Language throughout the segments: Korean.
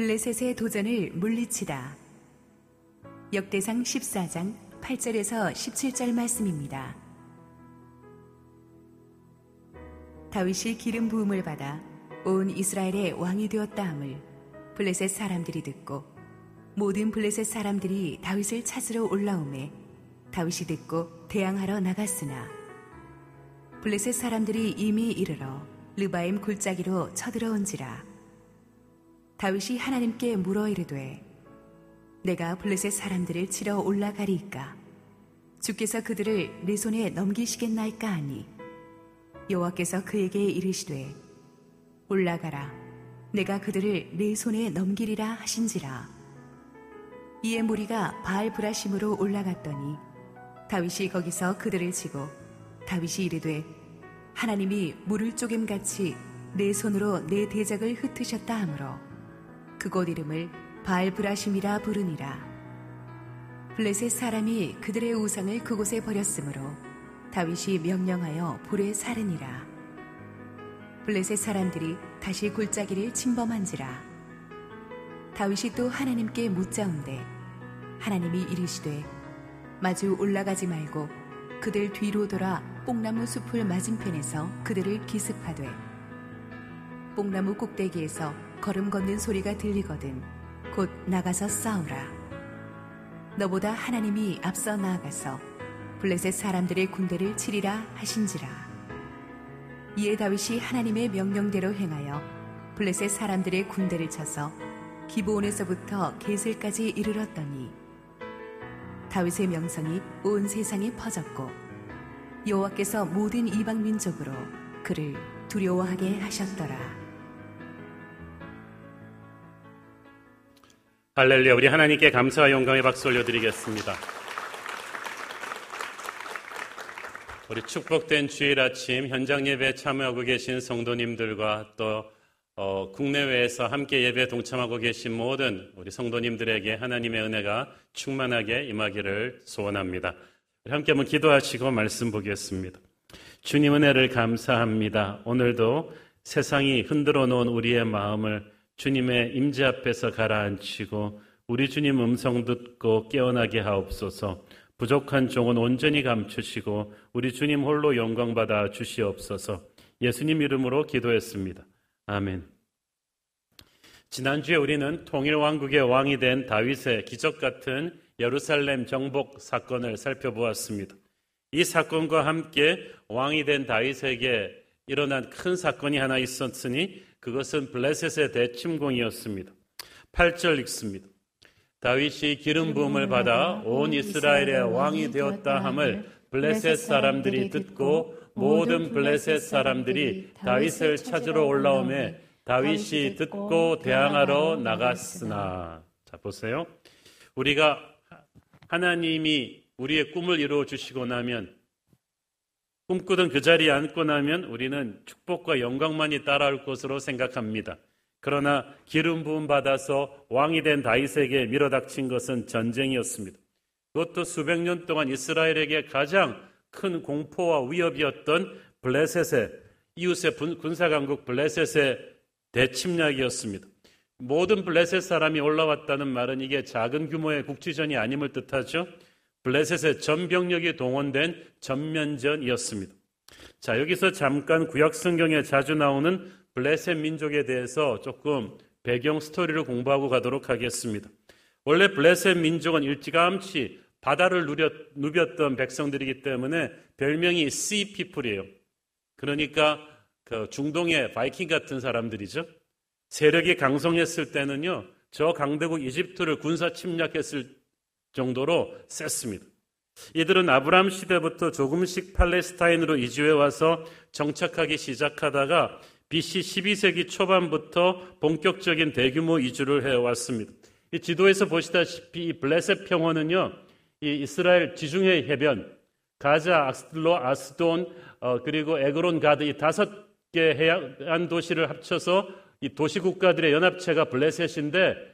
블레셋의 도전을 물리치다. 역대상 14장 8절에서 17절 말씀입니다. 다윗이 기름 부음을 받아 온 이스라엘의 왕이 되었다 함을 블레셋 사람들이 듣고 모든 블레셋 사람들이 다윗을 찾으러 올라오매 다윗이 듣고 대항하러 나갔으나 블레셋 사람들이 이미 이르러 르바임 골짜기로 쳐들어온지라 다윗이 하나님께 물어 이르되 내가 블레셋 사람들을 치러 올라가리이까? 주께서 그들을 내 손에 넘기시겠나이까 하니? 여호와께서 그에게 이르시되 올라가라. 내가 그들을 내 손에 넘기리라 하신지라. 이에 무리가 바알 브라심으로 올라갔더니 다윗이 거기서 그들을 치고 다윗이 이르되 하나님이 물을 쪼김같이 내 손으로 내 대적을 흩으셨다 하므로 그곳 이름을 바알 브라심이라 부르니라. 블레셋 사람이 그들의 우상을 그곳에 버렸으므로 다윗이 명령하여 불에 사르니라. 블레셋 사람들이 다시 골짜기를 침범한지라. 다윗이 또 하나님께 묻자온대 하나님이 이르시되 마주 올라가지 말고 그들 뒤로 돌아 뽕나무 숲을 맞은편에서 그들을 기습하되 뽕나무 꼭대기에서 걸음 걷는 소리가 들리거든. 곧 나가서 싸우라. 너보다 하나님이 앞서 나아가서 블레셋 사람들의 군대를 치리라 하신지라. 이에 다윗이 하나님의 명령대로 행하여 블레셋 사람들의 군대를 쳐서 기브온에서부터 게셀까지 이르렀더니 다윗의 명성이 온 세상에 퍼졌고 여호와께서 모든 이방 민족으로 그를 두려워하게 하셨더라. 할렐루야 우리 하나님께 감사와 영광의 박수 올려드리겠습니다. 우리 축복된 주일 아침 현장 예배 참여하고 계신 성도님들과 또 어, 국내외에서 함께 예배 동참하고 계신 모든 우리 성도님들에게 하나님의 은혜가 충만하게 임하기를 소원합니다. 함께 한번 기도하시고 말씀 보겠습니다. 주님 은혜를 감사합니다. 오늘도 세상이 흔들어 놓은 우리의 마음을 주님의 임재 앞에서 가라앉히고 우리 주님 음성 듣고 깨어나게 하옵소서. 부족한 종은 온전히 감추시고 우리 주님 홀로 영광 받아 주시옵소서. 예수님 이름으로 기도했습니다. 아멘. 지난주에 우리는 통일 왕국의 왕이 된 다윗의 기적 같은 예루살렘 정복 사건을 살펴보았습니다. 이 사건과 함께 왕이 된 다윗에게 일어난 큰 사건이 하나 있었으니 그것은 블레셋의 대침공이었습니다. 8절 읽습니다. 다윗이 기름 부음을 받아 온 이스라엘의 왕이 되었다 함을 블레셋 사람들이 듣고 모든 블레셋 사람들이 다윗을 찾으러 올라오매 다윗이 듣고 대항하러 나갔으나 자 보세요. 우리가 하나님이 우리의 꿈을 이루어 주시고 나면 꿈꾸던 그 자리에 앉고 나면 우리는 축복과 영광만이 따라올 것으로 생각합니다. 그러나 기름 부음 받아서 왕이 된 다윗에게 밀어닥친 것은 전쟁이었습니다. 그것도 수백 년 동안 이스라엘에게 가장 큰 공포와 위협이었던 블레셋의 이웃의 군사 강국 블레셋의 대침략이었습니다. 모든 블레셋 사람이 올라왔다는 말은 이게 작은 규모의 국지전이 아님을 뜻하죠. 블레셋의 전병력이 동원된 전면전이었습니다. 자, 여기서 잠깐 구약 성경에 자주 나오는 블레셋 민족에 대해서 조금 배경 스토리를 공부하고 가도록 하겠습니다. 원래 블레셋 민족은 일찌감치 바다를 누렸, 누볐던 백성들이기 때문에 별명이 Sea People이에요. 그러니까 그 중동의 바이킹 같은 사람들이죠. 세력이 강성했을 때는요, 저 강대국 이집트를 군사 침략했을 정도로 셌습니다. 이들은 아브람 시대부터 조금씩 팔레스타인으로 이주해 와서 정착하기 시작하다가 BC 12세기 초반부터 본격적인 대규모 이주를 해왔습니다. 이 지도에서 보시다시피 이 블레셋 평원은요, 이 이스라엘 지중해 해변, 가자, 악스로, 아스돈, 어, 그리고 에그론 가드 이 다섯 개 해안 도시를 합쳐서 이 도시 국가들의 연합체가 블레셋인데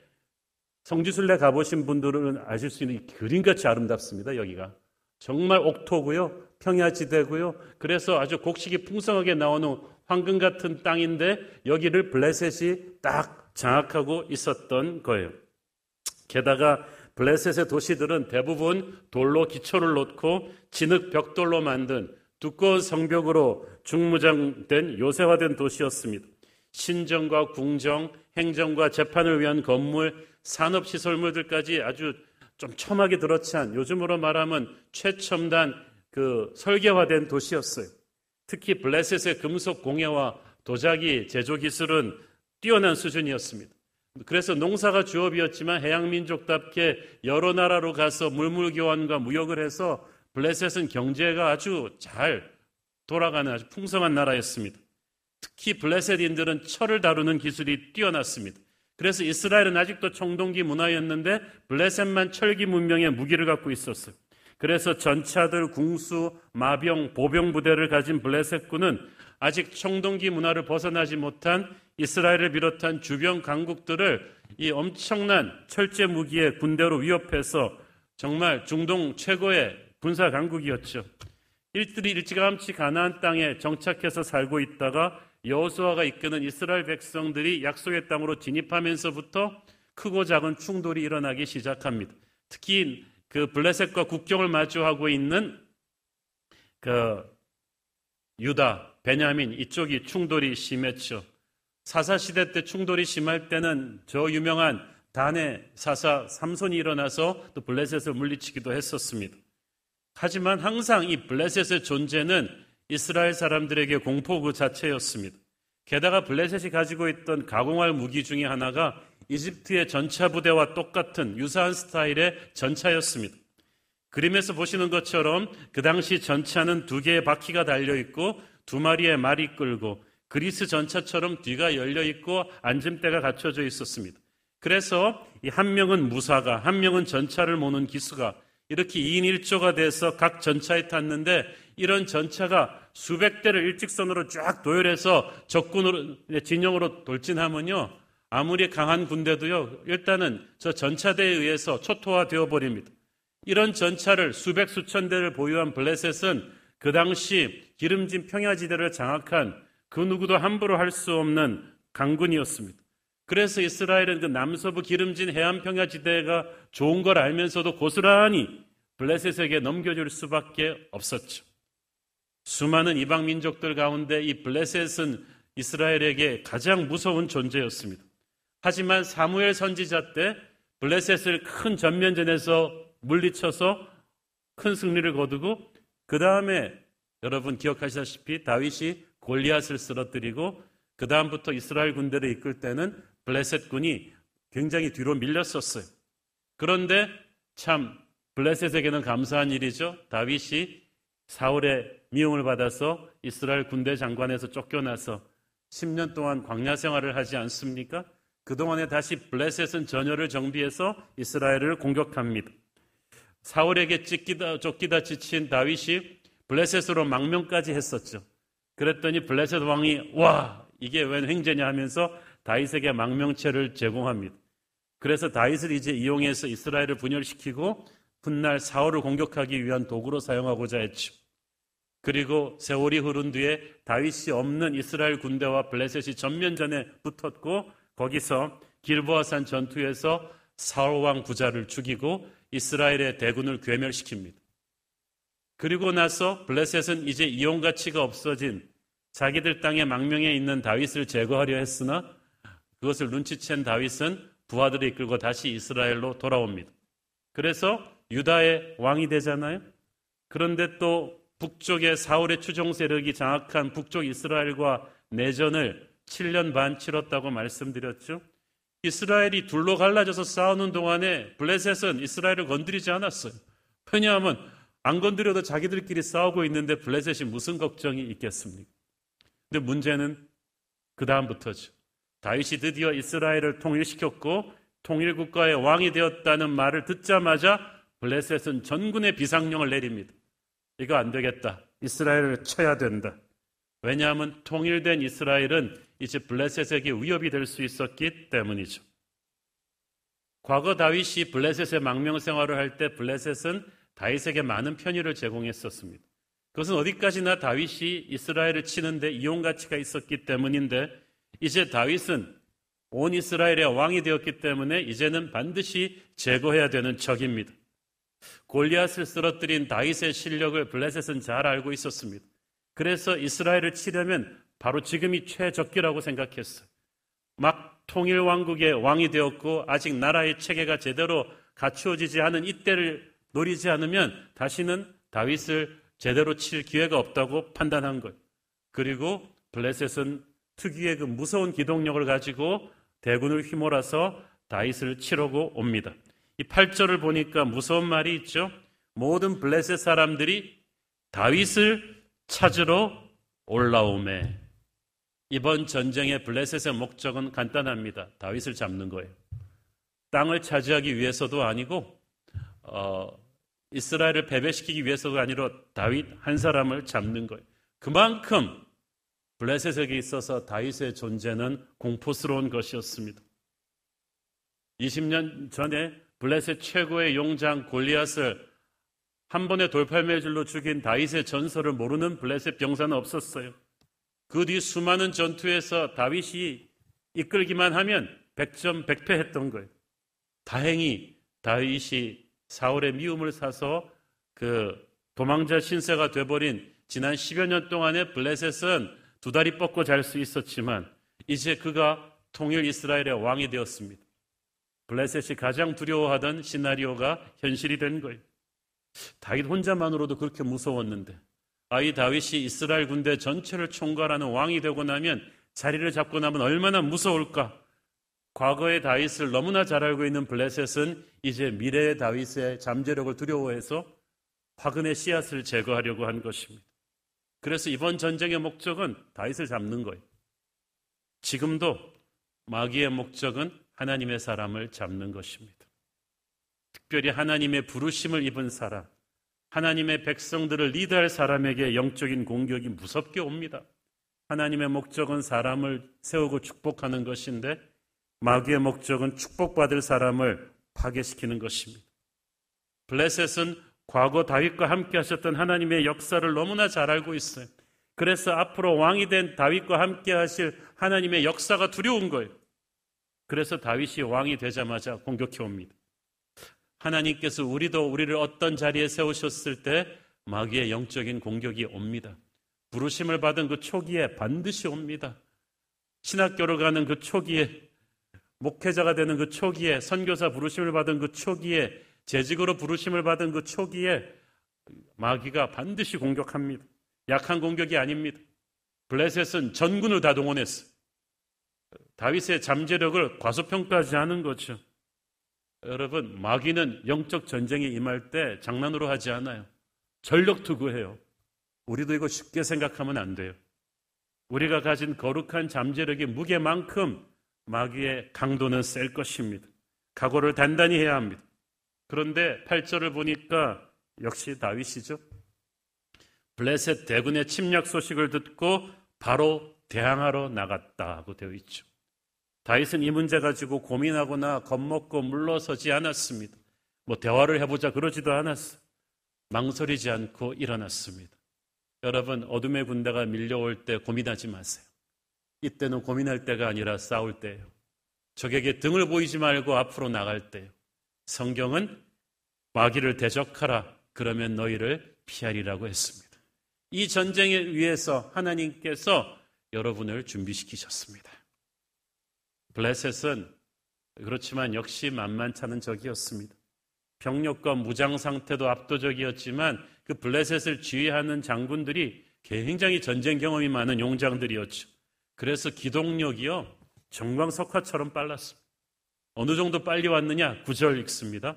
성지순례 가보신 분들은 아실 수 있는 그림같이 아름답습니다. 여기가 정말 옥토고요. 평야지대고요. 그래서 아주 곡식이 풍성하게 나오는 황금 같은 땅인데 여기를 블레셋이 딱 장악하고 있었던 거예요. 게다가 블레셋의 도시들은 대부분 돌로 기초를 놓고 진흙 벽돌로 만든 두꺼운 성벽으로 중무장된 요새화된 도시였습니다. 신정과 궁정, 행정과 재판을 위한 건물, 산업시설물들까지 아주 좀 첨하게 들어찬 요즘으로 말하면 최첨단 그 설계화된 도시였어요. 특히 블레셋의 금속 공예와 도자기 제조 기술은 뛰어난 수준이었습니다. 그래서 농사가 주업이었지만 해양민족답게 여러 나라로 가서 물물교환과 무역을 해서 블레셋은 경제가 아주 잘 돌아가는 아주 풍성한 나라였습니다. 특히 블레셋인들은 철을 다루는 기술이 뛰어났습니다. 그래서 이스라엘은 아직도 청동기 문화였는데 블레셋만 철기 문명의 무기를 갖고 있었어요. 그래서 전차들, 궁수, 마병, 보병 부대를 가진 블레셋군은 아직 청동기 문화를 벗어나지 못한 이스라엘을 비롯한 주변 강국들을 이 엄청난 철제 무기의 군대로 위협해서 정말 중동 최고의 군사 강국이었죠. 일들이 일찌감치 가나안 땅에 정착해서 살고 있다가 여호수아가 이끄는 이스라엘 백성들이 약속의 땅으로 진입하면서부터 크고 작은 충돌이 일어나기 시작합니다. 특히 그 블레셋과 국경을 마주하고 있는 그 유다, 베냐민 이쪽이 충돌이 심했죠. 사사 시대 때 충돌이 심할 때는 저 유명한 단의 사사 삼손이 일어나서 또 블레셋을 물리치기도 했었습니다. 하지만 항상 이 블레셋의 존재는 이스라엘 사람들에게 공포 그 자체였습니다. 게다가 블레셋이 가지고 있던 가공할 무기 중에 하나가 이집트의 전차 부대와 똑같은 유사한 스타일의 전차였습니다. 그림에서 보시는 것처럼 그 당시 전차는 두 개의 바퀴가 달려 있고 두 마리의 말이 끌고 그리스 전차처럼 뒤가 열려 있고 앉음대가 갖춰져 있었습니다. 그래서 한 명은 무사가, 한 명은 전차를 모는 기수가 이렇게 2인 1조가 돼서 각 전차에 탔는데 이런 전차가 수백 대를 일직선으로 쫙 도열해서 적군으로 진영으로 돌진하면요. 아무리 강한 군대도요. 일단은 저 전차대에 의해서 초토화되어 버립니다. 이런 전차를 수백 수천 대를 보유한 블레셋은 그 당시 기름진 평야지대를 장악한 그 누구도 함부로 할 수 없는 강군이었습니다. 그래서 이스라엘은 그 남서부 기름진 해안 평야지대가 좋은 걸 알면서도 고스란히 블레셋에게 넘겨줄 수밖에 없었죠. 수많은 이방 민족들 가운데 이 블레셋은 이스라엘에게 가장 무서운 존재였습니다. 하지만 사무엘 선지자 때 블레셋을 큰 전면전에서 물리쳐서 큰 승리를 거두고 그 다음에 여러분 기억하시다시피 다윗이 골리앗을 쓰러뜨리고 그 다음부터 이스라엘 군대를 이끌 때는 블레셋 군이 굉장히 뒤로 밀렸었어요. 그런데 참 블레셋에게는 감사한 일이죠. 다윗이 사울의 미움을 받아서 이스라엘 군대 장관에서 쫓겨나서 10년 동안 광야 생활을 하지 않습니까? 그동안에 다시 블레셋은 전열을 정비해서 이스라엘을 공격합니다. 사울에게 찢기다, 쫓기다 지친 다윗이 블레셋으로 망명까지 했었죠. 그랬더니 블레셋 왕이 와 이게 웬 횡재냐 하면서 다윗에게 망명체를 제공합니다. 그래서 다윗을 이제 이용해서 이스라엘을 분열시키고 훗날 사울을 공격하기 위한 도구로 사용하고자 했죠. 그리고 세월이 흐른 뒤에 다윗이 없는 이스라엘 군대와 블레셋이 전면전에 붙었고 거기서 길보아산 전투에서 사울 왕 부자를 죽이고 이스라엘의 대군을 괴멸시킵니다. 그리고 나서 블레셋은 이제 이용 가치가 없어진 자기들 땅의 망명에 있는 다윗을 제거하려 했으나 그것을 눈치챈 다윗은 부하들을 이끌고 다시 이스라엘로 돌아옵니다. 그래서 유다의 왕이 되잖아요. 그런데 또 북쪽의 사울의 추종 세력이 장악한 북쪽 이스라엘과 내전을 7년 반 치렀다고 말씀드렸죠. 이스라엘이 둘로 갈라져서 싸우는 동안에 블레셋은 이스라엘을 건드리지 않았어요. 왜냐하면 안 건드려도 자기들끼리 싸우고 있는데 블레셋이 무슨 걱정이 있겠습니까? 근데 문제는 그 다음부터죠. 다윗이 드디어 이스라엘을 통일시켰고 통일국가의 왕이 되었다는 말을 듣자마자 블레셋은 전군의 비상령을 내립니다. 이거 안 되겠다. 이스라엘을 쳐야 된다. 왜냐하면 통일된 이스라엘은 이제 블레셋에게 위협이 될 수 있었기 때문이죠. 과거 다윗이 블레셋의 망명 생활을 할 때 블레셋은 다윗에게 많은 편의를 제공했었습니다. 그것은 어디까지나 다윗이 이스라엘을 치는데 이용 가치가 있었기 때문인데 이제 다윗은 온 이스라엘의 왕이 되었기 때문에 이제는 반드시 제거해야 되는 적입니다. 골리앗을 쓰러뜨린 다윗의 실력을 블레셋은 잘 알고 있었습니다. 그래서 이스라엘을 치려면 바로 지금이 최적기라고 생각했어요. 막 통일 왕국의 왕이 되었고 아직 나라의 체계가 제대로 갖추어지지 않은 이때를 노리지 않으면 다시는 다윗을 제대로 칠 기회가 없다고 판단한 것. 그리고 블레셋은 특유의 그 무서운 기동력을 가지고 대군을 휘몰아서 다윗을 치르고 옵니다. 이 8절을 보니까 무서운 말이 있죠. 모든 블레셋 사람들이 다윗을 찾으러 올라오매. 이번 전쟁의 블레셋의 목적은 간단합니다. 다윗을 잡는 거예요. 땅을 차지하기 위해서도 아니고 어, 이스라엘을 패배시키기 위해서가 아니라 다윗 한 사람을 잡는 거예요. 그만큼 블레셋에게 있어서 다윗의 존재는 공포스러운 것이었습니다. 20년 전에 블레셋 최고의 용장 골리앗을 한 번의 돌팔매질로 죽인 다윗의 전설을 모르는 블레셋 병사는 없었어요. 그 뒤 수많은 전투에서 다윗이 이끌기만 하면 백전백패했던 거예요. 다행히 다윗이 사울의 미움을 사서 그 도망자 신세가 돼버린 지난 10여 년 동안의 블레셋은 두 다리 뻗고 잘 수 있었지만 이제 그가 통일 이스라엘의 왕이 되었습니다. 블레셋이 가장 두려워하던 시나리오가 현실이 된 거예요. 다윗 혼자만으로도 그렇게 무서웠는데 아이 다윗이 이스라엘 군대 전체를 총괄하는 왕이 되고 나면 자리를 잡고 나면 얼마나 무서울까? 과거의 다윗을 너무나 잘 알고 있는 블레셋은 이제 미래의 다윗의 잠재력을 두려워해서 화근의 씨앗을 제거하려고 한 것입니다. 그래서 이번 전쟁의 목적은 다윗을 잡는 거예요. 지금도 마귀의 목적은 하나님의 사람을 잡는 것입니다. 특별히 하나님의 부르심을 입은 사람, 하나님의 백성들을 리드할 사람에게 영적인 공격이 무섭게 옵니다. 하나님의 목적은 사람을 세우고 축복하는 것인데 마귀의 목적은 축복받을 사람을 파괴시키는 것입니다. 블레셋은 과거 다윗과 함께 하셨던 하나님의 역사를 너무나 잘 알고 있어요. 그래서 앞으로 왕이 된 다윗과 함께 하실 하나님의 역사가 두려운 거예요. 그래서 다윗이 왕이 되자마자 공격해 옵니다. 하나님께서 우리도 우리를 어떤 자리에 세우셨을 때 마귀의 영적인 공격이 옵니다. 부르심을 받은 그 초기에 반드시 옵니다. 신학교를 가는 그 초기에 목회자가 되는 그 초기에 선교사 부르심을 받은 그 초기에 재직으로 부르심을 받은 그 초기에 마귀가 반드시 공격합니다. 약한 공격이 아닙니다. 블레셋은 전군을 다 동원했어. 다윗의 잠재력을 과소평가하지 않은 거죠. 여러분, 마귀는 영적 전쟁에 임할 때 장난으로 하지 않아요. 전력 투구해요. 우리도 이거 쉽게 생각하면 안 돼요. 우리가 가진 거룩한 잠재력의 무게만큼 마귀의 강도는 셀 것입니다. 각오를 단단히 해야 합니다. 그런데 8절을 보니까 역시 다윗이죠. 블레셋 대군의 침략 소식을 듣고 바로 대항하러 나갔다고 되어 있죠. 다윗은 이 문제 가지고 고민하거나 겁먹고 물러서지 않았습니다. 뭐 대화를 해보자 그러지도 않았어. 망설이지 않고 일어났습니다. 여러분 어둠의 군대가 밀려올 때 고민하지 마세요. 이때는 고민할 때가 아니라 싸울 때예요. 적에게 등을 보이지 말고 앞으로 나갈 때예요. 성경은 마귀를 대적하라 그러면 너희를 피하리라고 했습니다. 이 전쟁에 위해서 하나님께서 여러분을 준비시키셨습니다. 블레셋은 그렇지만 역시 만만찮은 적이었습니다. 병력과 무장 상태도 압도적이었지만 그 블레셋을 지휘하는 장군들이 굉장히 전쟁 경험이 많은 용장들이었죠. 그래서 기동력이요. 정광석화처럼 빨랐습니다. 어느 정도 빨리 왔느냐? 구절 읽습니다.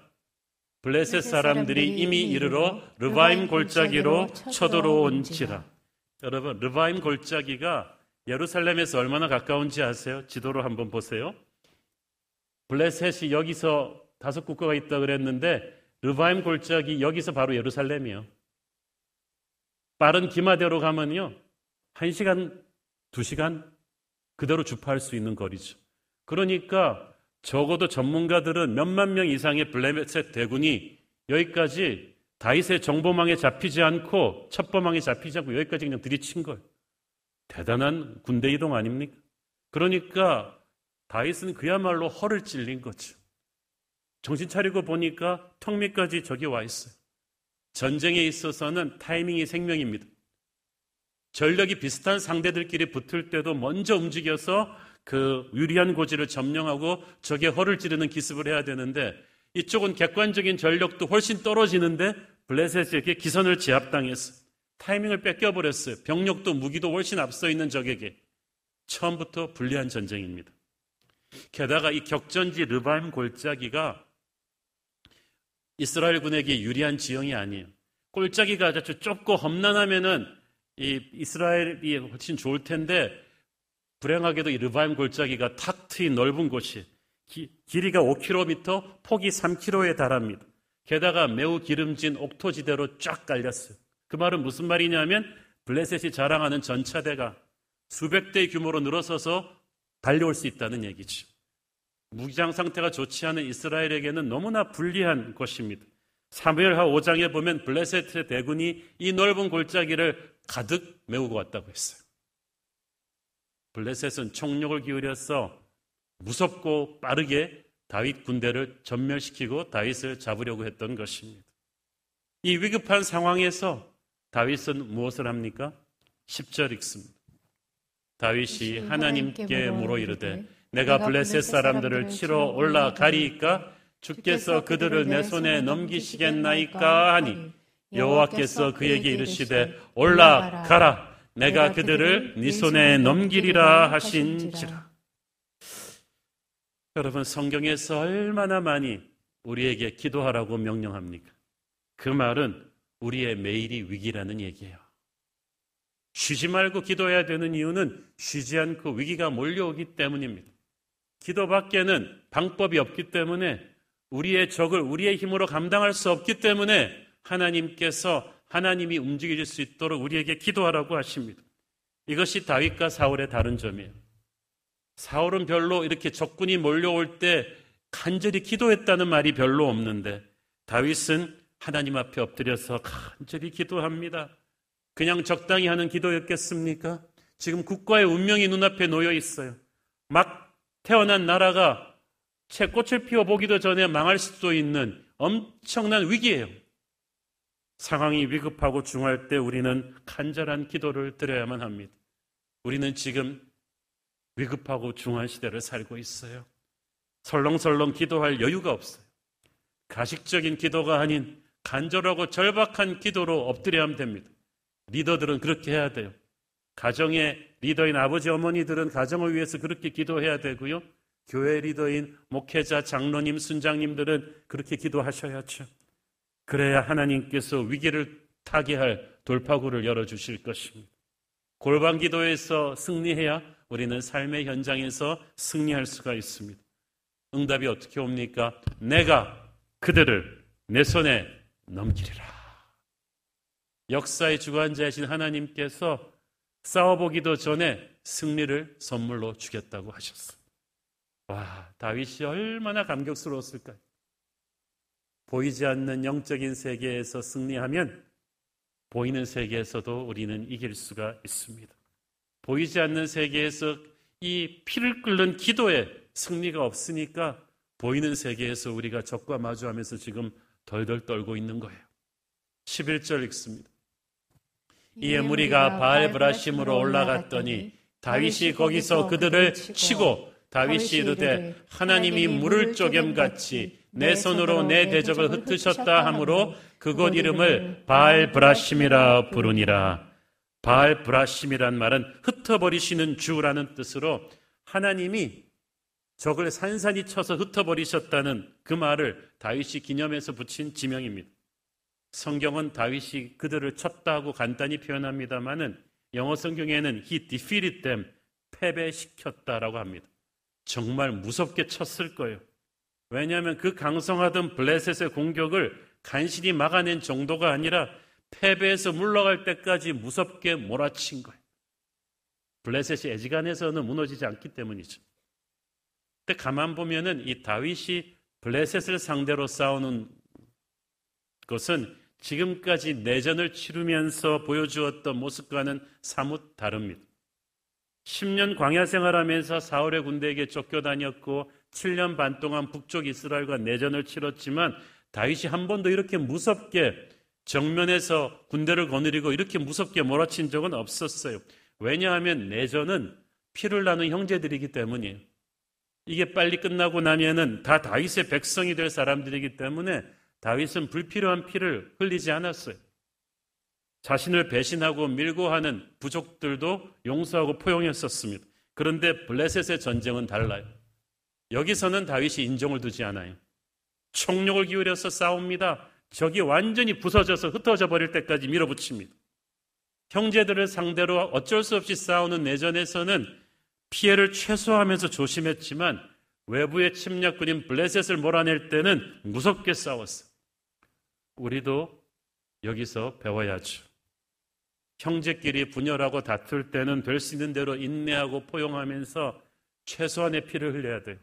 블레셋 사람들이 이미 이르러 르바임 골짜기로 쳐들어온지라. 여러분, 르바임 골짜기가 예루살렘에서 얼마나 가까운지 아세요? 지도로 한번 보세요. 블레셋이 여기서 다섯 국가가 있다 그랬는데 르바임 골짜기 여기서 바로 예루살렘이요. 빠른 기마대로 가면요. 한 시간, 두 시간 그대로 주파할 수 있는 거리죠. 그러니까 적어도 전문가들은 몇만 명 이상의 블레셋 대군이 여기까지 다윗의 정보망에 잡히지 않고 첩보망에 잡히지 않고 여기까지 그냥 들이친 거예요. 대단한 군대 이동 아닙니까? 그러니까 다윗은 그야말로 허를 찔린 거죠. 정신 차리고 보니까 턱 밑까지 저기 와 있어요. 전쟁에 있어서는 타이밍이 생명입니다. 전력이 비슷한 상대들끼리 붙을 때도 먼저 움직여서 그 유리한 고지를 점령하고 적의 허를 찌르는 기습을 해야 되는데 이쪽은 객관적인 전력도 훨씬 떨어지는데 블레셋에게 기선을 제압당했어. 타이밍을 뺏겨버렸어요. 병력도 무기도 훨씬 앞서 있는 적에게. 처음부터 불리한 전쟁입니다. 게다가 이 격전지 르바임 골짜기가 이스라엘 군에게 유리한 지형이 아니에요. 골짜기가 아주 좁고 험난하면은 이 이스라엘이 훨씬 좋을 텐데 불행하게도 이 르바임 골짜기가 탁 트인 넓은 곳이 기, 길이가 5km, 폭이 3km에 달합니다. 게다가 매우 기름진 옥토지대로 쫙 깔렸어요. 그 말은 무슨 말이냐면 블레셋이 자랑하는 전차대가 수백 대의 규모로 늘어서서 달려올 수 있다는 얘기죠. 무기장 상태가 좋지 않은 이스라엘에게는 너무나 불리한 곳입니다. 사무엘하 5장에 보면 블레셋의 대군이 이 넓은 골짜기를 가득 메우고 왔다고 했어요. 블레셋은 총력을 기울여서 무섭고 빠르게 다윗 군대를 전멸시키고 다윗을 잡으려고 했던 것입니다. 이 위급한 상황에서 다윗은 무엇을 합니까? 10절 읽습니다. 다윗이 하나님께 물어 이르되 내가 블레셋 사람들을 치러 올라가리이까 주께서 그들을 내 손에 넘기시겠나이까 하니 여호와께서 그에게 이르시되 올라가라 내가 그들을 네 손에 넘기리라 하신지라 여러분 성경에서 얼마나 많이 우리에게 기도하라고 명령합니까? 그 말은 우리의 매일이 위기라는 얘기예요. 쉬지 말고 기도해야 되는 이유는 쉬지 않고 위기가 몰려오기 때문입니다. 기도밖에는 방법이 없기 때문에 우리의 적을 우리의 힘으로 감당할 수 없기 때문에 하나님께서 하나님이 움직일 수 있도록 우리에게 기도하라고 하십니다. 이것이 다윗과 사울의 다른 점이에요. 사울은 별로 이렇게 적군이 몰려올 때 간절히 기도했다는 말이 별로 없는데 다윗은 하나님 앞에 엎드려서 간절히 기도합니다. 그냥 적당히 하는 기도였겠습니까? 지금 국가의 운명이 눈앞에 놓여 있어요. 막 태어난 나라가 채 꽃을 피워 보기도 전에 망할 수도 있는 엄청난 위기예요. 상황이 위급하고 중할 때 우리는 간절한 기도를 드려야만 합니다. 우리는 지금 위급하고 중한 시대를 살고 있어요. 설렁설렁 기도할 여유가 없어요. 가식적인 기도가 아닌 간절하고 절박한 기도로 엎드려야 하면 됩니다. 리더들은 그렇게 해야 돼요. 가정의 리더인 아버지 어머니들은 가정을 위해서 그렇게 기도해야 되고요. 교회 리더인 목회자, 장로님, 순장님들은 그렇게 기도하셔야죠. 그래야 하나님께서 위기를 타개할 돌파구를 열어 주실 것입니다. 골반 기도에서 승리해야 우리는 삶의 현장에서 승리할 수가 있습니다. 응답이 어떻게 옵니까? 내가 그들을 내 손에 넘기리라. 역사의 주관자이신 하나님께서 싸워보기도 전에 승리를 선물로 주겠다고 하셨어. 와, 다윗이 얼마나 감격스러웠을까요? 보이지 않는 영적인 세계에서 승리하면 보이는 세계에서도 우리는 이길 수가 있습니다. 보이지 않는 세계에서 이 피를 끓는 기도에 승리가 없으니까 보이는 세계에서 우리가 적과 마주하면서 지금 덜덜 떨고 있는 거예요. 11절 읽습니다. 이에 무리가 바알 브라심으로 올라갔더니 다윗이 거기서 그들을 치고 다윗이 이르되 하나님이 물을 쪼겜같이 내 손으로 내 대적을 흩으셨다 하므로 그곳 이름을 바알 브라심이라 부르니라. 바알 브라심이란 말은 흩어버리시는 주라는 뜻으로 하나님이 적을 산산이 쳐서 흩어버리셨다는 그 말을 다윗이 기념해서 붙인 지명입니다. 성경은 다윗이 그들을 쳤다고 간단히 표현합니다만은 영어 성경에는 he defeated them 패배시켰다라고 합니다. 정말 무섭게 쳤을 거예요. 왜냐하면 그 강성하던 블레셋의 공격을 간신히 막아낸 정도가 아니라 패배해서 물러갈 때까지 무섭게 몰아친 거예요. 블레셋이 애지간해서는 무너지지 않기 때문이죠. 근데 가만 보면은 이 다윗이 블레셋을 상대로 싸우는 것은 지금까지 내전을 치르면서 보여주었던 모습과는 사뭇 다릅니다. 10년 광야 생활하면서 사울의 군대에게 쫓겨 다녔고 7년 반 동안 북쪽 이스라엘과 내전을 치렀지만 다윗이 한 번도 이렇게 무섭게 정면에서 군대를 거느리고 이렇게 무섭게 몰아친 적은 없었어요. 왜냐하면 내전은 피를 나는 형제들이기 때문이에요. 이게 빨리 끝나고 나면은 다 다윗의 백성이 될 사람들이기 때문에 다윗은 불필요한 피를 흘리지 않았어요. 자신을 배신하고 밀고 하는 부족들도 용서하고 포용했었습니다. 그런데 블레셋의 전쟁은 달라요. 여기서는 다윗이 인정을 두지 않아요. 총력을 기울여서 싸웁니다. 적이 완전히 부서져서 흩어져 버릴 때까지 밀어붙입니다. 형제들을 상대로 어쩔 수 없이 싸우는 내전에서는 피해를 최소화하면서 조심했지만 외부의 침략군인 블레셋을 몰아낼 때는 무섭게 싸웠어요. 우리도 여기서 배워야죠. 형제끼리 분열하고 다툴 때는 될 수 있는 대로 인내하고 포용하면서 최소한의 피를 흘려야 돼요.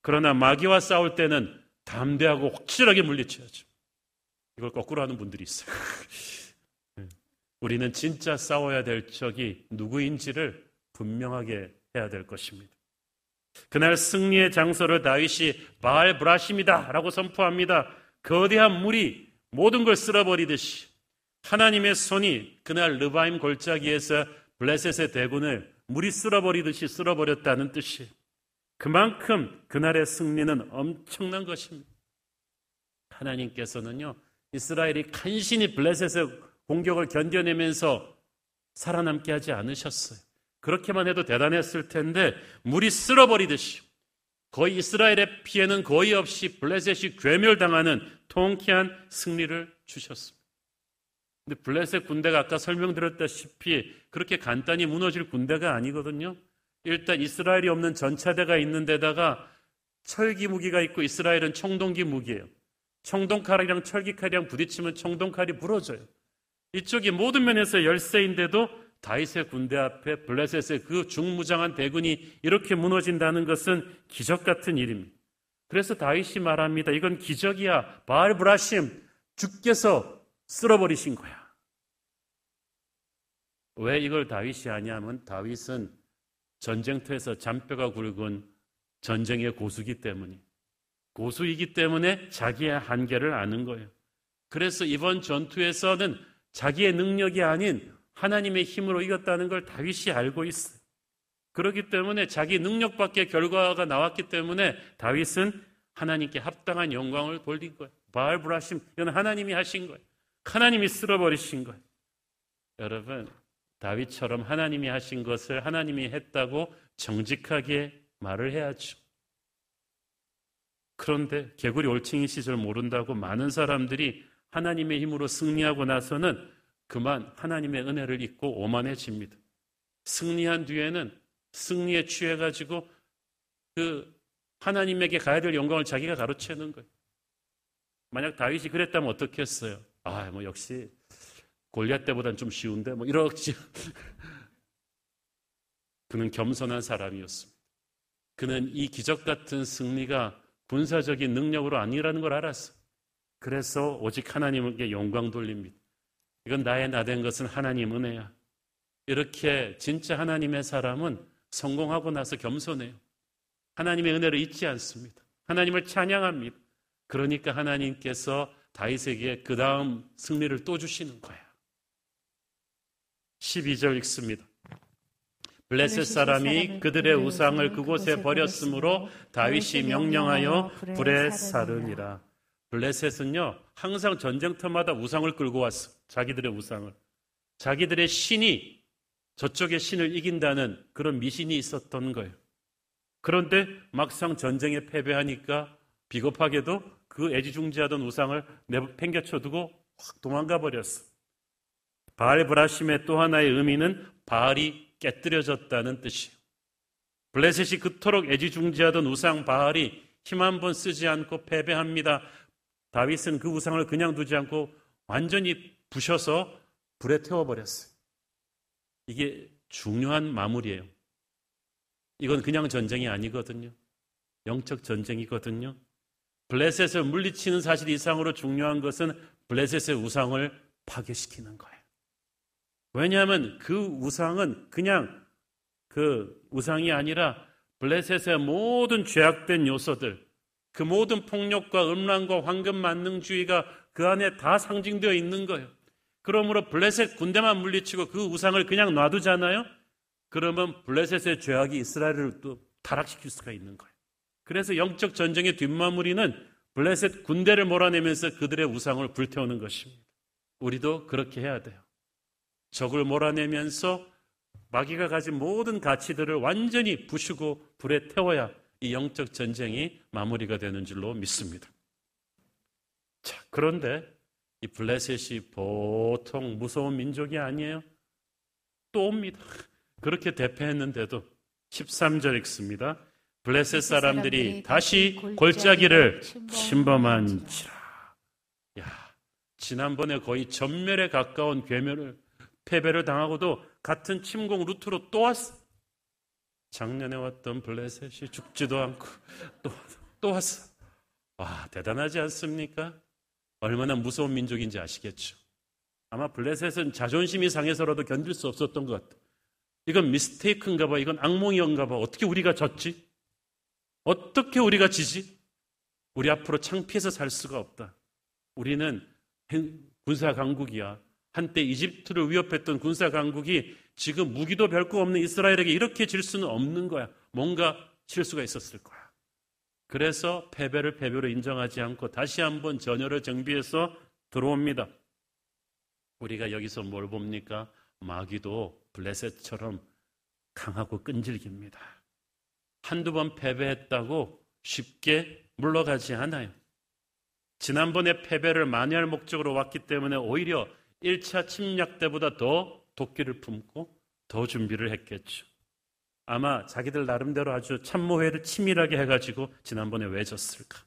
그러나 마귀와 싸울 때는 담대하고 확실하게 물리쳐야죠. 이걸 거꾸로 하는 분들이 있어요. 우리는 진짜 싸워야 될 적이 누구인지를 분명하게 해야 될 것입니다. 그날 승리의 장소를 다윗이 바알 브라심이다 라고 선포합니다. 거대한 물이 모든 걸 쓸어버리듯이 하나님의 손이 그날 르바임 골짜기에서 블레셋의 대군을 물이 쓸어버리듯이 쓸어버렸다는 뜻이 그만큼 그날의 승리는 엄청난 것입니다. 하나님께서는요, 이스라엘이 간신히 블레셋의 공격을 견뎌내면서 살아남게 하지 않으셨어요. 그렇게만 해도 대단했을 텐데 물이 쓸어버리듯이 거의 이스라엘의 피해는 거의 없이 블레셋이 괴멸당하는 통쾌한 승리를 주셨습니다. 근데 블레셋 군대가 아까 설명드렸다시피 그렇게 간단히 무너질 군대가 아니거든요. 일단 이스라엘이 없는 전차대가 있는 데다가 철기 무기가 있고 이스라엘은 청동기 무기예요. 청동칼이랑 철기칼이랑 부딪히면 청동칼이 부러져요. 이쪽이 모든 면에서 열세인데도 다윗의 군대 앞에 블레셋의 그 중무장한 대군이 이렇게 무너진다는 것은 기적 같은 일입니다. 그래서 다윗이 말합니다. 이건 기적이야. 바알 브라심 주께서 쓸어버리신 거야. 왜 이걸 다윗이 하냐면 다윗은 전쟁터에서 잔뼈가 굵은 전쟁의 고수기 때문이 고수이기 때문에 자기의 한계를 아는 거예요. 그래서 이번 전투에서는 자기의 능력이 아닌 하나님의 힘으로 이겼다는 걸 다윗이 알고 있어요. 그렇기 때문에 자기 능력밖에 결과가 나왔기 때문에 다윗은 하나님께 합당한 영광을 돌린 거예요. 바알 브라심 이건 하나님이 하신 거예요. 하나님이 쓸어버리신 거예요. 여러분 다윗처럼 하나님이 하신 것을 하나님이 했다고 정직하게 말을 해야죠. 그런데 개구리 올챙이 시절 모른다고 많은 사람들이 하나님의 힘으로 승리하고 나서는 그만 하나님의 은혜를 잊고 오만해집니다. 승리한 뒤에는 승리에 취해가지고 그 하나님에게 가야 될 영광을 자기가 가로채는 거예요. 만약 다윗이 그랬다면 어떻게 했어요? 아, 뭐 역시 골리앗 때보단 좀 쉬운데 뭐 이렇지. 그는 겸손한 사람이었습니다. 그는 이 기적 같은 승리가 군사적인 능력으로 아니라는 걸 알았어. 그래서 오직 하나님께 영광 돌립니다. 이건 나의 나 된 것은 하나님 은혜야. 이렇게 진짜 하나님의 사람은 성공하고 나서 겸손해요. 하나님의 은혜를 잊지 않습니다. 하나님을 찬양합니다. 그러니까 하나님께서 다윗에게 그 다음 승리를 또 주시는 거야. 12절 읽습니다. 블레셋 사람이 그들의 우상을 그곳에 버렸으므로 다윗이 명령하여 불에 사르니라. 블레셋은요 항상 전쟁터마다 우상을 끌고 왔어. 자기들의 우상을. 자기들의 신이 저쪽의 신을 이긴다는 그런 미신이 있었던 거예요. 그런데 막상 전쟁에 패배하니까 비겁하게도 그 애지중지하던 우상을 내팽개쳐두고 확 도망가 버렸어. 바알 브라심의 또 하나의 의미는 바알이 깨뜨려졌다는 뜻이에요. 블레셋이 그토록 애지중지하던 우상 바알이 힘 한 번 쓰지 않고 패배합니다. 다윗은 그 우상을 그냥 두지 않고 완전히 부셔서 불에 태워버렸어요. 이게 중요한 마무리예요. 이건 그냥 전쟁이 아니거든요. 영적 전쟁이거든요. 블레셋을 물리치는 사실 이상으로 중요한 것은 블레셋의 우상을 파괴시키는 거예요. 왜냐하면 그 우상은 그냥 그 우상이 아니라 블레셋의 모든 죄악된 요소들, 그 모든 폭력과 음란과 황금 만능주의가 그 안에 다 상징되어 있는 거예요. 그러므로 블레셋 군대만 물리치고 그 우상을 그냥 놔두잖아요. 그러면 블레셋의 죄악이 이스라엘을 또 타락시킬 수가 있는 거예요. 그래서 영적 전쟁의 뒷마무리는 블레셋 군대를 몰아내면서 그들의 우상을 불태우는 것입니다. 우리도 그렇게 해야 돼요. 적을 몰아내면서 마귀가 가진 모든 가치들을 완전히 부수고 불에 태워야 이 영적 전쟁이 마무리가 되는 줄로 믿습니다. 자, 그런데 이 블레셋이 보통 무서운 민족이 아니에요. 또 옵니다. 그렇게 대패했는데도 13절 읽습니다. 블레셋 사람들이 다시 골짜기를 침범한지라. 야, 지난번에 거의 전멸에 가까운 괴멸을 패배를 당하고도 같은 침공 루트로 또 왔어. 작년에 왔던 블레셋이 죽지도 않고 또, 또 왔어. 와, 대단하지 않습니까? 얼마나 무서운 민족인지 아시겠죠? 아마 블레셋은 자존심이 상해서라도 견딜 수 없었던 것 같아. 이건 미스테이크인가 봐. 이건 악몽이었가 봐. 어떻게 우리가 졌지? 어떻게 우리가 지지? 우리 앞으로 창피해서 살 수가 없다. 우리는 군사 강국이야. 한때 이집트를 위협했던 군사 강국이 지금 무기도 별거 없는 이스라엘에게 이렇게 질 수는 없는 거야. 뭔가 실수가 있었을 거야. 그래서 패배를 패배로 인정하지 않고 다시 한번 전열을 정비해서 들어옵니다. 우리가 여기서 뭘 봅니까? 마귀도 블레셋처럼 강하고 끈질깁니다. 한두 번 패배했다고 쉽게 물러가지 않아요. 지난번에 패배를 만회할 목적으로 왔기 때문에 오히려 1차 침략 때보다 더 도끼를 품고 더 준비를 했겠죠. 아마 자기들 나름대로 아주 참모회를 치밀하게 해가지고 지난번에 왜 졌을까?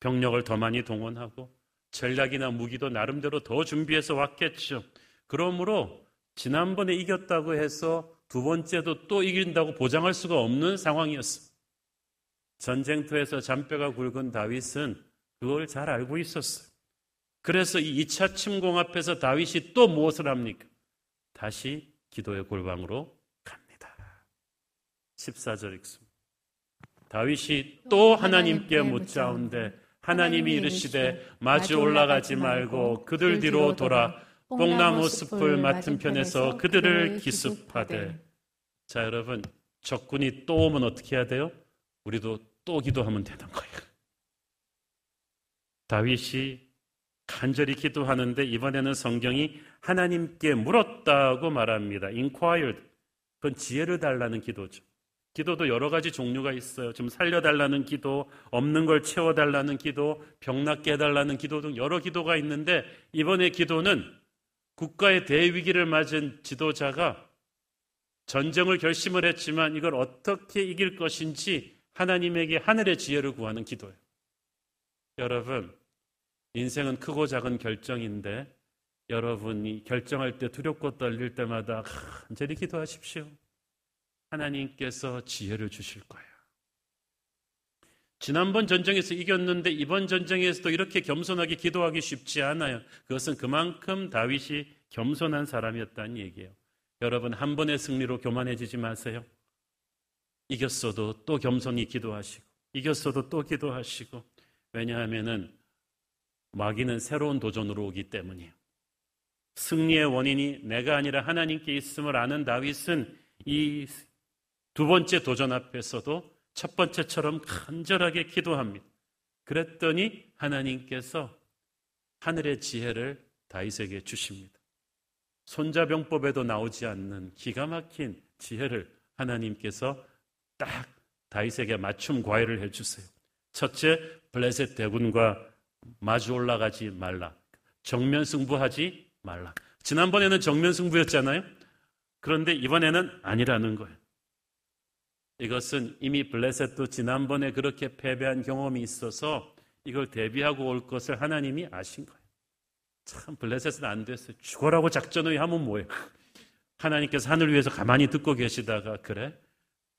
병력을 더 많이 동원하고 전략이나 무기도 나름대로 더 준비해서 왔겠죠. 그러므로 지난번에 이겼다고 해서 두 번째도 또 이긴다고 보장할 수가 없는 상황이었어. 전쟁터에서 잔뼈가 굵은 다윗은 그걸 잘 알고 있었어요. 그래서 이 2차 침공 앞에서 다윗이 또 무엇을 합니까? 다시 기도의 골방으로. 14절 읽습니다. 다윗이 또 하나님께 묻자온데 하나님이 이르시되 마주 올라가지 말고 그들 뒤로 돌아 뽕나무 숲을 맡은 편에서 그들을 기습하되 자 여러분 적군이 또 오면 어떻게 해야 돼요? 우리도 또 기도하면 되는 거예요. 다윗이 간절히 기도하는데 이번에는 성경이 하나님께 물었다고 말합니다. inquired. 그건 지혜를 달라는 기도죠. 기도도 여러 가지 종류가 있어요. 좀 살려달라는 기도, 없는 걸 채워달라는 기도, 병낫게 해달라는 기도 등 여러 기도가 있는데 이번에 기도는 국가의 대위기를 맞은 지도자가 전쟁을 결심을 했지만 이걸 어떻게 이길 것인지 하나님에게 하늘의 지혜를 구하는 기도예요. 여러분, 인생은 크고 작은 결정인데 여러분이 결정할 때 두렵고 떨릴 때마다 간절히 기도하십시오. 하나님께서 지혜를 주실 거예요. 지난번 전쟁에서 이겼는데 이번 전쟁에서도 이렇게 겸손하게 기도하기 쉽지 않아요. 그것은 그만큼 다윗이 겸손한 사람이었다는 얘기예요. 여러분 한 번의 승리로 교만해지지 마세요. 이겼어도 또 겸손히 기도하시고 이겼어도 또 기도하시고 왜냐하면은 마귀는 새로운 도전으로 오기 때문이에요. 승리의 원인이 내가 아니라 하나님께 있음을 아는 다윗은 이 두 번째 도전 앞에서도 첫 번째처럼 간절하게 기도합니다. 그랬더니 하나님께서 하늘의 지혜를 다윗에게 주십니다. 손자병법에도 나오지 않는 기가 막힌 지혜를 하나님께서 딱 다윗에게 맞춤 과외를 해주세요. 첫째, 블레셋 대군과 마주 올라가지 말라. 정면 승부하지 말라. 지난번에는 정면 승부였잖아요. 그런데 이번에는 아니라는 거예요. 이것은 이미 블레셋도 지난번에 그렇게 패배한 경험이 있어서 이걸 대비하고 올 것을 하나님이 아신 거예요. 참 블레셋은 안 됐어요. 죽어라고 작전을 하면 뭐예요? 하나님께서 하늘 위에서 가만히 듣고 계시다가 그래?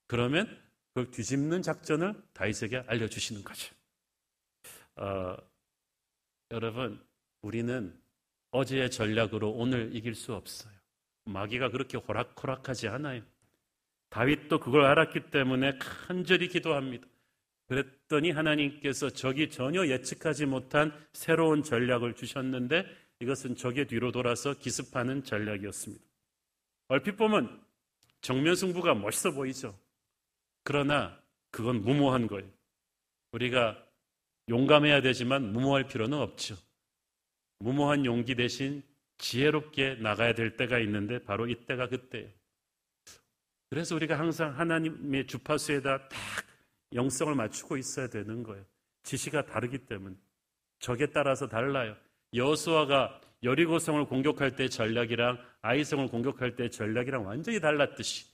그러면 그걸 뒤집는 작전을 다윗에게 알려주시는 거죠. 어, 여러분, 우리는 어제의 전략으로 오늘 이길 수 없어요. 마귀가 그렇게 호락호락하지 않아요. 다윗도 그걸 알았기 때문에 간절히 기도합니다. 그랬더니 하나님께서 적이 전혀 예측하지 못한 새로운 전략을 주셨는데 이것은 적의 뒤로 돌아서 기습하는 전략이었습니다. 얼핏 보면 정면 승부가 멋있어 보이죠. 그러나 그건 무모한 거예요. 우리가 용감해야 되지만 무모할 필요는 없죠. 무모한 용기 대신 지혜롭게 나가야 될 때가 있는데 바로 이때가 그때예요. 그래서 우리가 항상 하나님의 주파수에다 딱 영성을 맞추고 있어야 되는 거예요. 지시가 다르기 때문에 적에 따라서 달라요. 여수아가 여리고성을 공격할 때 전략이랑 아이성을 공격할 때 전략이랑 완전히 달랐듯이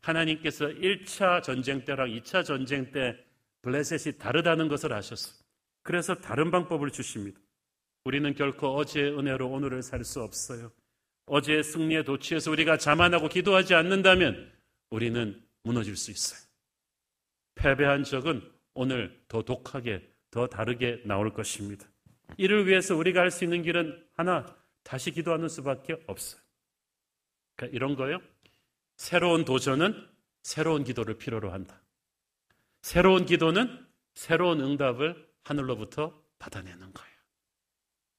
하나님께서 1차 전쟁 때랑 2차 전쟁 때 블레셋이 다르다는 것을 아셨어요. 그래서 다른 방법을 주십니다. 우리는 결코 어제의 은혜로 오늘을 살 수 없어요. 어제의 승리에 도취해서 우리가 자만하고 기도하지 않는다면 우리는 무너질 수 있어요. 패배한 적은 오늘 더 독하게, 더 다르게 나올 것입니다. 이를 위해서 우리가 할 수 있는 길은 하나, 다시 기도하는 수밖에 없어요. 그러니까 이런 거요. 새로운 도전은 새로운 기도를 필요로 한다. 새로운 기도는 새로운 응답을 하늘로부터 받아내는 거예요.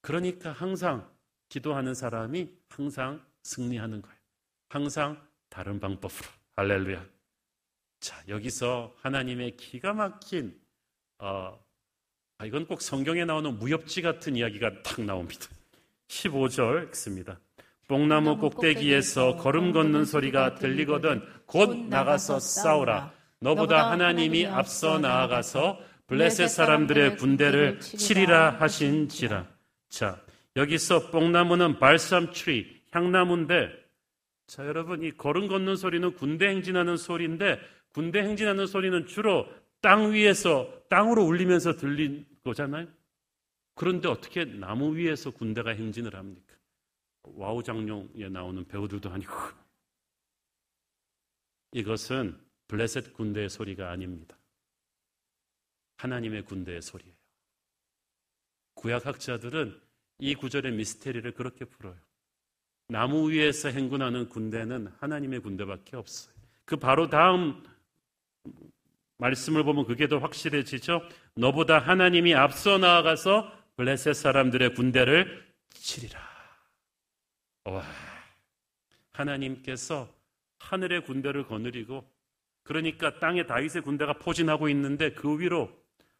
그러니까 항상 기도하는 사람이 항상 승리하는 거예요. 항상 다른 방법으로. 할렐루야. 자, 여기서 하나님의 기가 막힌, 어, 아, 이건 꼭 성경에 나오는 무협지 같은 이야기가 딱 나옵니다. 15절 읽습니다. 뽕나무 꼭대기에서 걸음 걷는 소리가 들리거든 곧 나가서 싸우라. 너보다 하나님이 앞서 나아가서 블레셋 사람들의 군대를 치리라 하신지라. 자, 여기서 뽕나무는 발삼 트리, 향나무인데, 자, 여러분, 이 걸음 걷는 소리는 군대 행진하는 소리인데, 군대 행진하는 소리는 주로 땅 위에서, 땅으로 울리면서 들린 거잖아요? 그런데 어떻게 나무 위에서 군대가 행진을 합니까? 와호장룡에 나오는 배우들도 아니고. 이것은 블레셋 군대의 소리가 아닙니다. 하나님의 군대의 소리예요. 구약학자들은 이 구절의 미스테리를 그렇게 풀어요. 나무 위에서 행군하는 군대는 하나님의 군대밖에 없어요. 그 바로 다음 말씀을 보면 그게 더 확실해지죠. 너보다 하나님이 앞서 나아가서 블레셋 사람들의 군대를 치리라. 와, 하나님께서 하늘의 군대를 거느리고 그러니까 땅에 다윗의 군대가 포진하고 있는데 그 위로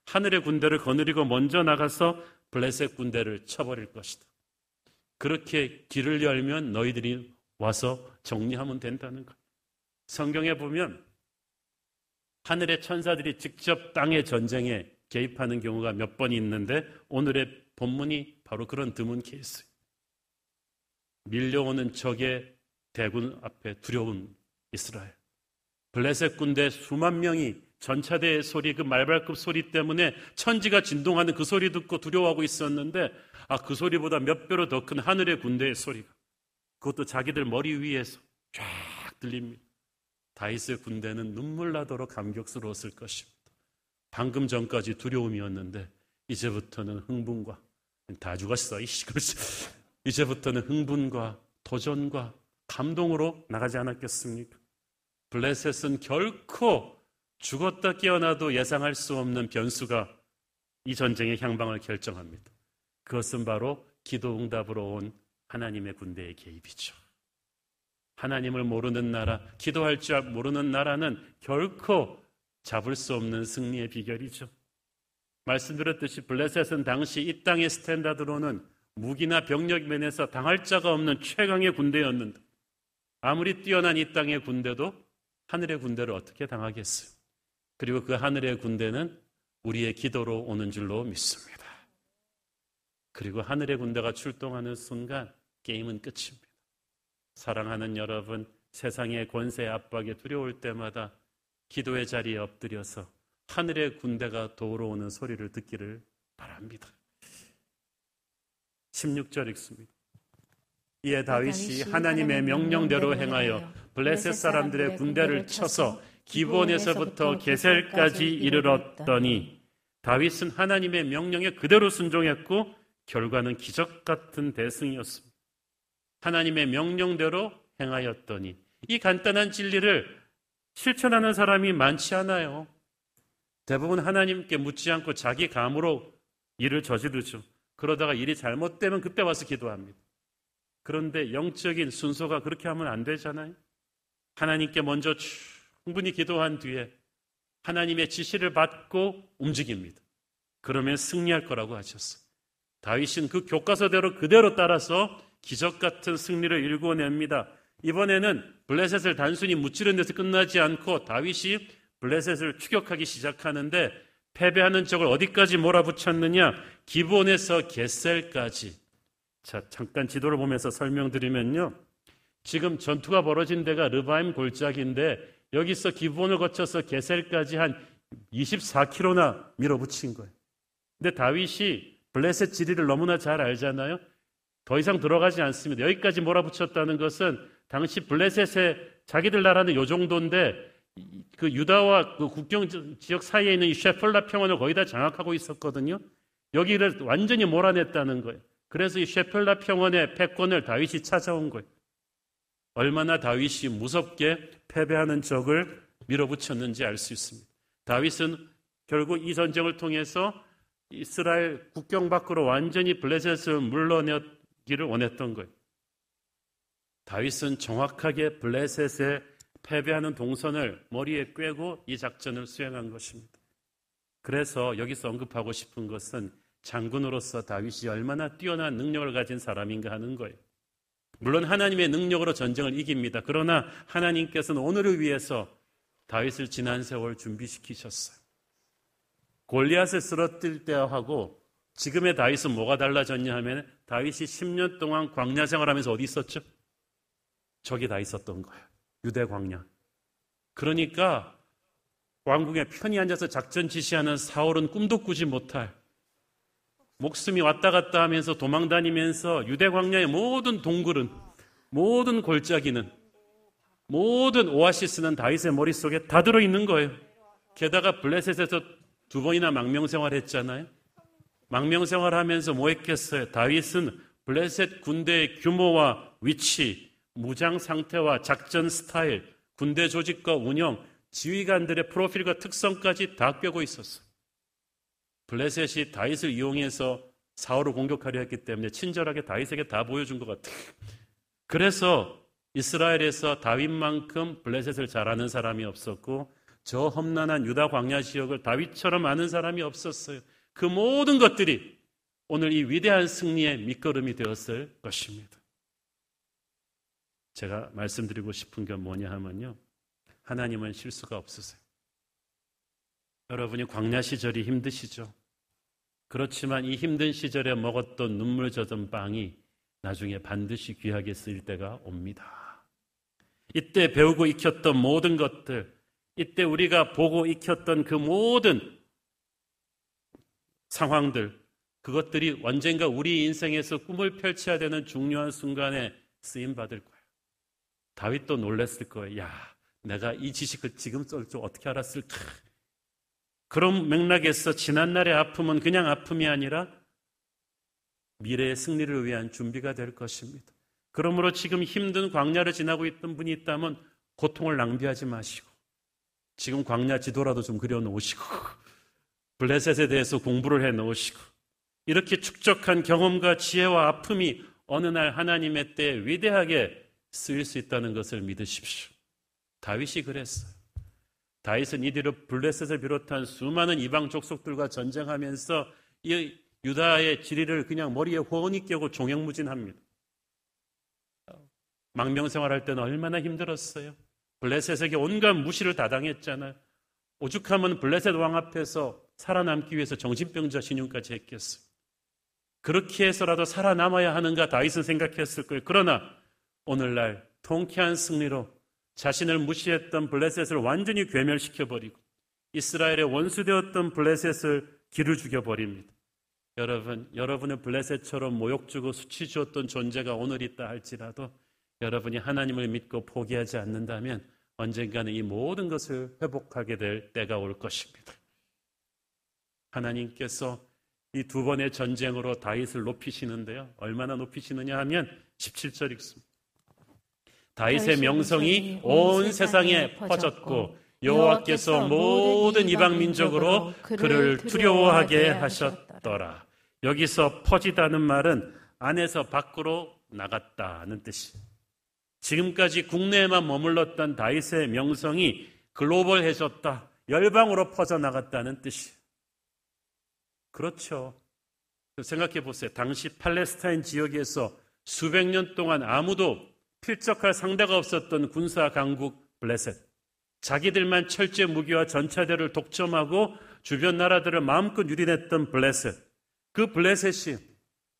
하늘의 군대를 거느리고 먼저 나가서 블레셋 군대를 쳐버릴 것이다. 그렇게 길을 열면 너희들이 와서 정리하면 된다는 것. 성경에 보면 하늘의 천사들이 직접 땅의 전쟁에 개입하는 경우가 몇 번 있는데 오늘의 본문이 바로 그런 드문 케이스. 밀려오는 적의 대군 앞에 두려운 이스라엘. 블레셋 군대 수만 명이 전차대의 소리, 그 말발급 소리 때문에 천지가 진동하는 그 소리 듣고 두려워하고 있었는데, 아, 그 소리보다 몇 배로 더 큰 하늘의 군대의 소리가. 그것도 자기들 머리 위에서 쫙 들립니다. 다이스의 군대는 눈물 나도록 감격스러웠을 것입니다. 방금 전까지 두려움이었는데, 이제부터는 흥분과, 다 죽었어, 이씨. 이제부터는 흥분과 도전과 감동으로 나가지 않았겠습니까? 블레셋은 결코 죽었다 깨어나도 예상할 수 없는 변수가 이 전쟁의 향방을 결정합니다. 그것은 바로 기도 응답으로 온 하나님의 군대의 개입이죠. 하나님을 모르는 나라, 기도할 줄 모르는 나라는 결코 잡을 수 없는 승리의 비결이죠. 말씀드렸듯이 블레셋은 당시 이 땅의 스탠다드로는 무기나 병력 면에서 당할 자가 없는 최강의 군대였는데 아무리 뛰어난 이 땅의 군대도 하늘의 군대를 어떻게 당하겠어요? 그리고 그 하늘의 군대는 우리의 기도로 오는 줄로 믿습니다. 그리고 하늘의 군대가 출동하는 순간 게임은 끝입니다. 사랑하는 여러분, 세상의 권세 압박에 두려울 때마다 기도의 자리에 엎드려서 하늘의 군대가 도우러 오는 소리를 듣기를 바랍니다. 16절 읽습니다. 이에 다윗이 하나님의 명령대로 행하여 블레셋 사람들의 군대를 쳐서 기본에서부터 게셀까지 이르렀더니 다윗은 하나님의 명령에 그대로 순종했고 결과는 기적 같은 대승이었습니다. 하나님의 명령대로 행하였더니 이 간단한 진리를 실천하는 사람이 많지 않아요. 대부분 하나님께 묻지 않고 자기 감으로 일을 저지르죠. 그러다가 일이 잘못되면 그때 와서 기도합니다. 그런데 영적인 순서가 그렇게 하면 안 되잖아요. 하나님께 먼저 충분히 기도한 뒤에 하나님의 지시를 받고 움직입니다. 그러면 승리할 거라고 하셨어요. 다윗은 그 교과서대로 그대로 따라서 기적 같은 승리를 일궈냅니다. 이번에는 블레셋을 단순히 무찌른 데서 끝나지 않고 다윗이 블레셋을 추격하기 시작하는데 패배하는 적을 어디까지 몰아붙였느냐? 기본에서 겟셀까지. 자, 잠깐 지도를 보면서 설명드리면요. 지금 전투가 벌어진 데가 르바임 골짜기인데 여기서 기본을 거쳐서 게셀까지 한 24km나 밀어붙인 거예요. 근데 다윗이 블레셋 지리를 너무나 잘 알잖아요. 더 이상 들어가지 않습니다. 여기까지 몰아붙였다는 것은 당시 블레셋의 자기들 나라는 요 정도인데 그 유다와 그 국경 지역 사이에 있는 이 셰플라 평원을 거의 다 장악하고 있었거든요. 여기를 완전히 몰아냈다는 거예요. 그래서 이 셰플라 평원의 패권을 다윗이 찾아온 거예요. 얼마나 다윗이 무섭게 패배하는 적을 밀어붙였는지 알 수 있습니다. 다윗은 결국 이 전쟁을 통해서 이스라엘 국경 밖으로 완전히 블레셋을 물러내기를 원했던 거예요. 다윗은 정확하게 블레셋에 패배하는 동선을 머리에 꿰고 이 작전을 수행한 것입니다. 그래서 여기서 언급하고 싶은 것은 장군으로서 다윗이 얼마나 뛰어난 능력을 가진 사람인가 하는 거예요. 물론 하나님의 능력으로 전쟁을 이깁니다. 그러나 하나님께서는 오늘을 위해서 다윗을 지난 세월 준비시키셨어요. 골리앗을 쓰러뜨릴 때하고 지금의 다윗은 뭐가 달라졌냐 하면 다윗이 10년 동안 광야 생활하면서 어디 있었죠? 저기 다 있었던 거예요. 유대 광야. 그러니까 왕궁에 편히 앉아서 작전 지시하는 사울은 꿈도 꾸지 못할 목숨이 왔다 갔다 하면서 도망 다니면서 유대 광야의 모든 동굴은 모든 골짜기는 모든 오아시스는 다윗의 머릿속에 다 들어 있는 거예요. 게다가 블레셋에서 두 번이나 망명 생활했잖아요. 망명 생활하면서 뭐 했겠어요? 다윗은 블레셋 군대의 규모와 위치, 무장 상태와 작전 스타일, 군대 조직과 운영, 지휘관들의 프로필과 특성까지 다 꿰고 있었어요. 블레셋이 다윗을 이용해서 사울을 공격하려 했기 때문에 친절하게 다윗에게 다 보여준 것 같아요. 그래서 이스라엘에서 다윗만큼 블레셋을 잘 아는 사람이 없었고 저 험난한 유다 광야 지역을 다윗처럼 아는 사람이 없었어요. 그 모든 것들이 오늘 이 위대한 승리의 밑거름이 되었을 것입니다. 제가 말씀드리고 싶은 게 뭐냐 하면요. 하나님은 실수가 없으세요. 여러분이 광야 시절이 힘드시죠? 그렇지만 이 힘든 시절에 먹었던 눈물 젖은 빵이 나중에 반드시 귀하게 쓰일 때가 옵니다. 이때 배우고 익혔던 모든 것들, 이때 우리가 보고 익혔던 그 모든 상황들, 그것들이 언젠가 우리 인생에서 꿈을 펼쳐야 되는 중요한 순간에 쓰임 받을 거예요. 다윗도 놀랬을 거예요. 야, 내가 이 지식을 지금 쏠줄 어떻게 알았을까? 그런 맥락에서 지난날의 아픔은 그냥 아픔이 아니라 미래의 승리를 위한 준비가 될 것입니다. 그러므로 지금 힘든 광야를 지나고 있던 분이 있다면 고통을 낭비하지 마시고 지금 광야 지도라도 좀 그려 놓으시고 블레셋에 대해서 공부를 해 놓으시고 이렇게 축적한 경험과 지혜와 아픔이 어느 날 하나님의 때에 위대하게 쓰일 수 있다는 것을 믿으십시오. 다윗이 그랬어요. 다윗은 이대로 블레셋을 비롯한 수많은 이방 족속들과 전쟁하면서 이 유다의 지리를 그냥 머리에 호언이 껴고 종횡무진합니다. 망명 생활할 때는 얼마나 힘들었어요. 블레셋에게 온갖 무시를 다 당했잖아요. 오죽하면 블레셋 왕 앞에서 살아남기 위해서 정신병자 신용까지 했겠어요. 그렇게 해서라도 살아남아야 하는가 다윗은 생각했을 거예요. 그러나 오늘날 통쾌한 승리로 자신을 무시했던 블레셋을 완전히 괴멸시켜버리고 이스라엘의 원수되었던 블레셋을 길을 죽여버립니다. 여러분, 여러분의 블레셋처럼 모욕 주고 수치 주었던 존재가 오늘 있다 할지라도 여러분이 하나님을 믿고 포기하지 않는다면 언젠가는 이 모든 것을 회복하게 될 때가 올 것입니다. 하나님께서 이 두 번의 전쟁으로 다윗을 높이시는데요. 얼마나 높이시느냐 하면 17절 읽습니다. 다윗의 명성이 온 세상에 퍼졌고 여호와께서 모든 이방 민족으로 그를 두려워하게 하셨더라. 여기서 퍼지다는 말은 안에서 밖으로 나갔다는 뜻이. 지금까지 국내에만 머물렀던 다윗의 명성이 글로벌해졌다. 열방으로 퍼져나갔다는 뜻이. 그렇죠. 생각해 보세요. 당시 팔레스타인 지역에서 수백 년 동안 아무도 필적할 상대가 없었던 군사 강국 블레셋. 자기들만 철제 무기와 전차대를 독점하고 주변 나라들을 마음껏 유린했던 블레셋. 그 블레셋이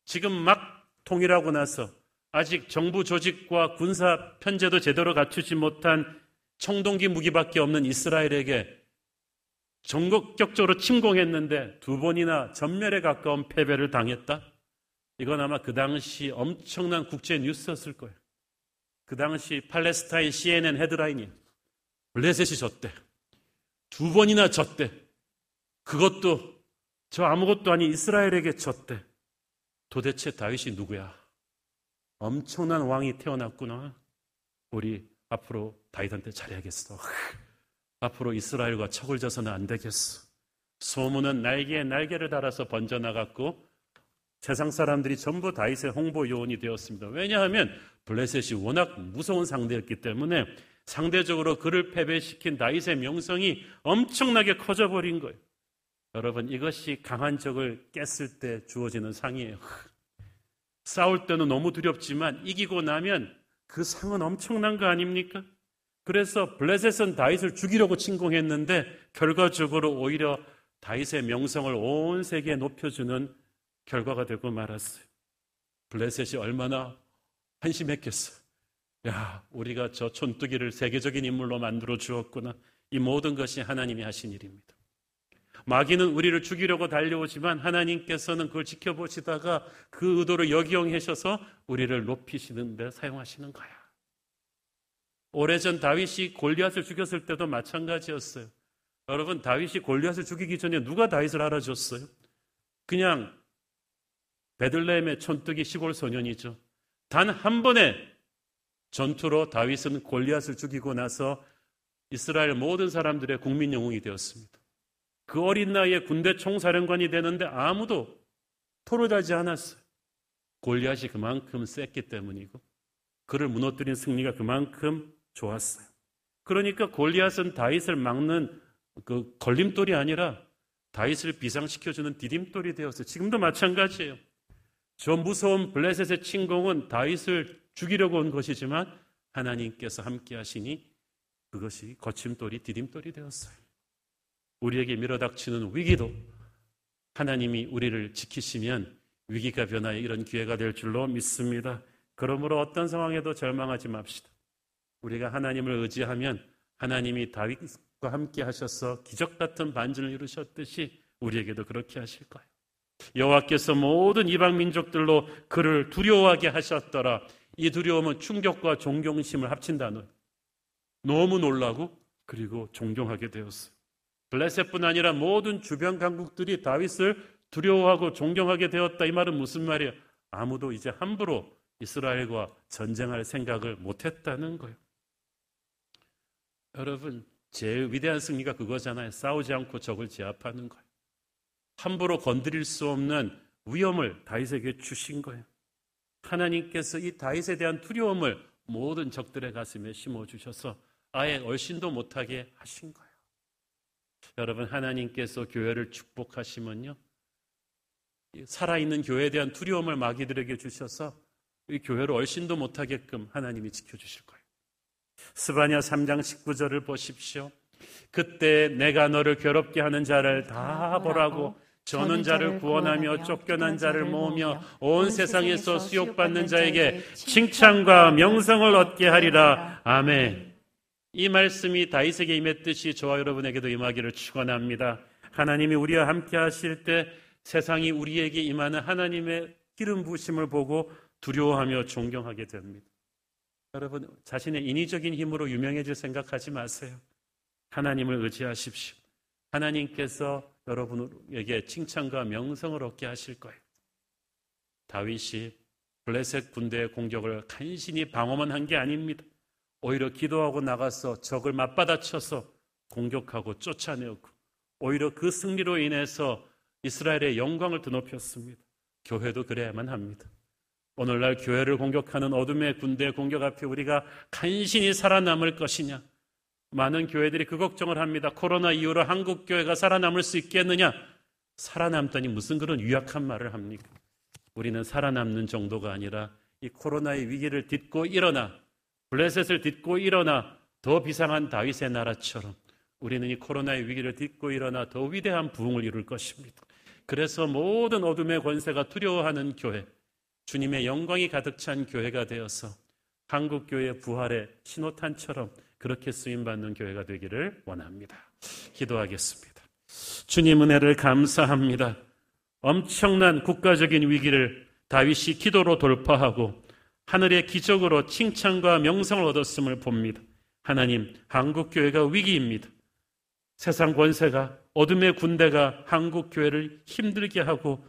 지금 막 통일하고 나서 아직 정부 조직과 군사 편제도 제대로 갖추지 못한 청동기 무기밖에 없는 이스라엘에게 전국적으로 침공했는데 두 번이나 전멸에 가까운 패배를 당했다? 이건 아마 그 당시 엄청난 국제 뉴스였을 거예요. 그 당시 팔레스타인 CNN 헤드라인이 블레셋이 졌대. 두 번이나 졌대. 그것도 저 아무것도 아닌 이스라엘에게 졌대. 도대체 다윗이 누구야? 엄청난 왕이 태어났구나. 우리 앞으로 다윗한테 잘해야겠어. 앞으로 이스라엘과 척을 져서는 안 되겠어. 소문은 날개에 날개를 달아서 번져나갔고 세상 사람들이 전부 다윗의 홍보 요원이 되었습니다. 왜냐하면 블레셋이 워낙 무서운 상대였기 때문에 상대적으로 그를 패배시킨 다윗의 명성이 엄청나게 커져 버린 거예요. 여러분 이것이 강한 적을 깼을 때 주어지는 상이에요. 싸울 때는 너무 두렵지만 이기고 나면 그 상은 엄청난 거 아닙니까? 그래서 블레셋은 다윗을 죽이려고 침공했는데 결과적으로 오히려 다윗의 명성을 온 세계에 높여주는 결과가 되고 말았어요. 블레셋이 얼마나 한심했겠어. 야, 우리가 저 촌뜨기를 세계적인 인물로 만들어 주었구나. 이 모든 것이 하나님이 하신 일입니다. 마귀는 우리를 죽이려고 달려오지만 하나님께서는 그걸 지켜보시다가 그 의도를 역이용하셔서 우리를 높이시는 데 사용하시는 거야. 오래전 다윗이 골리앗을 죽였을 때도 마찬가지였어요. 여러분 다윗이 골리앗을 죽이기 전에 누가 다윗을 알아줬어요? 그냥 베들레헴의 촌뜨기 시골 소년이죠. 단 한 번의 전투로 다윗은 골리앗을 죽이고 나서 이스라엘 모든 사람들의 국민 영웅이 되었습니다. 그 어린 나이에 군대 총사령관이 되는데 아무도 토를 달지 않았어요. 골리앗이 그만큼 셌기 때문이고 그를 무너뜨린 승리가 그만큼 좋았어요. 그러니까 골리앗은 다윗을 막는 그 걸림돌이 아니라 다윗을 비상시켜주는 디딤돌이 되었어요. 지금도 마찬가지예요. 저 무서운 블레셋의 침공은 다윗을 죽이려고 온 것이지만 하나님께서 함께 하시니 그것이 거침돌이 디딤돌이 되었어요. 우리에게 밀어닥치는 위기도 하나님이 우리를 지키시면 위기가 변하여 이런 기회가 될 줄로 믿습니다. 그러므로 어떤 상황에도 절망하지 맙시다. 우리가 하나님을 의지하면 하나님이 다윗과 함께 하셔서 기적 같은 반전을 이루셨듯이 우리에게도 그렇게 하실 거예요. 여호와께서 모든 이방 민족들로 그를 두려워하게 하셨더라. 이 두려움은 충격과 존경심을 합친 단어. 너무 놀라고 그리고 존경하게 되었어요. 블레셋뿐 아니라 모든 주변 강국들이 다윗을 두려워하고 존경하게 되었다. 이 말은 무슨 말이에요? 아무도 이제 함부로 이스라엘과 전쟁할 생각을 못했다는 거예요. 여러분, 제일 위대한 승리가 그거잖아요. 싸우지 않고 적을 제압하는 거예요. 함부로 건드릴 수 없는 위험을 다윗에게 주신 거예요. 하나님께서 이 다윗에 대한 두려움을 모든 적들의 가슴에 심어 주셔서 아예 얼씬도 못하게 하신 거예요. 여러분 하나님께서 교회를 축복하시면요. 살아있는 교회에 대한 두려움을 마귀들에게 주셔서 이 교회를 얼씬도 못하게끔 하나님이 지켜주실 거예요. 스바냐 3장 19절을 보십시오. 그때 내가 너를 괴롭게 하는 자를 다 보라고 저는 자를 구원하며 쫓겨난 자를 모으며 온 세상에서 수욕받는 자에게 칭찬과 명성을 얻게 하리라. 아멘. 이 말씀이 다윗에게 임했듯이 저와 여러분에게도 임하기를 축원합니다. 하나님이 우리와 함께 하실 때 세상이 우리에게 임하는 하나님의 기름 부심을 보고 두려워하며 존경하게 됩니다. 여러분 자신의 인위적인 힘으로 유명해질 생각하지 마세요. 하나님을 의지하십시오. 하나님께서 여러분에게 칭찬과 명성을 얻게 하실 거예요. 다윗이 블레셋 군대의 공격을 간신히 방어만 한 게 아닙니다. 오히려 기도하고 나가서 적을 맞받아쳐서 공격하고 쫓아내었고 오히려 그 승리로 인해서 이스라엘의 영광을 드높였습니다. 교회도 그래야만 합니다. 오늘날 교회를 공격하는 어둠의 군대 공격 앞에 우리가 간신히 살아남을 것이냐? 많은 교회들이 그 걱정을 합니다. 코로나 이후로 한국 교회가 살아남을 수 있겠느냐? 살아남더니 무슨 그런 유약한 말을 합니까? 우리는 살아남는 정도가 아니라 이 코로나의 위기를 딛고 일어나 블레셋을 딛고 일어나 더 비상한 다윗의 나라처럼 우리는 이 코로나의 위기를 딛고 일어나 더 위대한 부흥을 이룰 것입니다. 그래서 모든 어둠의 권세가 두려워하는 교회, 주님의 영광이 가득 찬 교회가 되어서 한국 교회 부활의 신호탄처럼 그렇게 쓰임 받는 교회가 되기를 원합니다. 기도하겠습니다. 주님 은혜를 감사합니다. 엄청난 국가적인 위기를 다윗이 기도로 돌파하고 하늘의 기적으로 칭찬과 명성을 얻었음을 봅니다. 하나님, 한국 교회가 위기입니다. 세상 권세가 어둠의 군대가 한국 교회를 힘들게 하고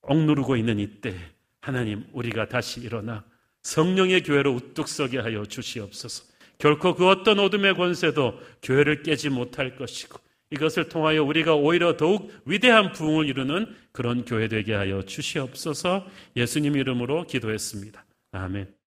억누르고 있는 이때 하나님 우리가 다시 일어나 성령의 교회로 우뚝 서게 하여 주시옵소서. 결코 그 어떤 어둠의 권세도 교회를 깨지 못할 것이고 이것을 통하여 우리가 오히려 더욱 위대한 부흥을 이루는 그런 교회 되게 하여 주시옵소서 예수님 이름으로 기도했습니다. 아멘.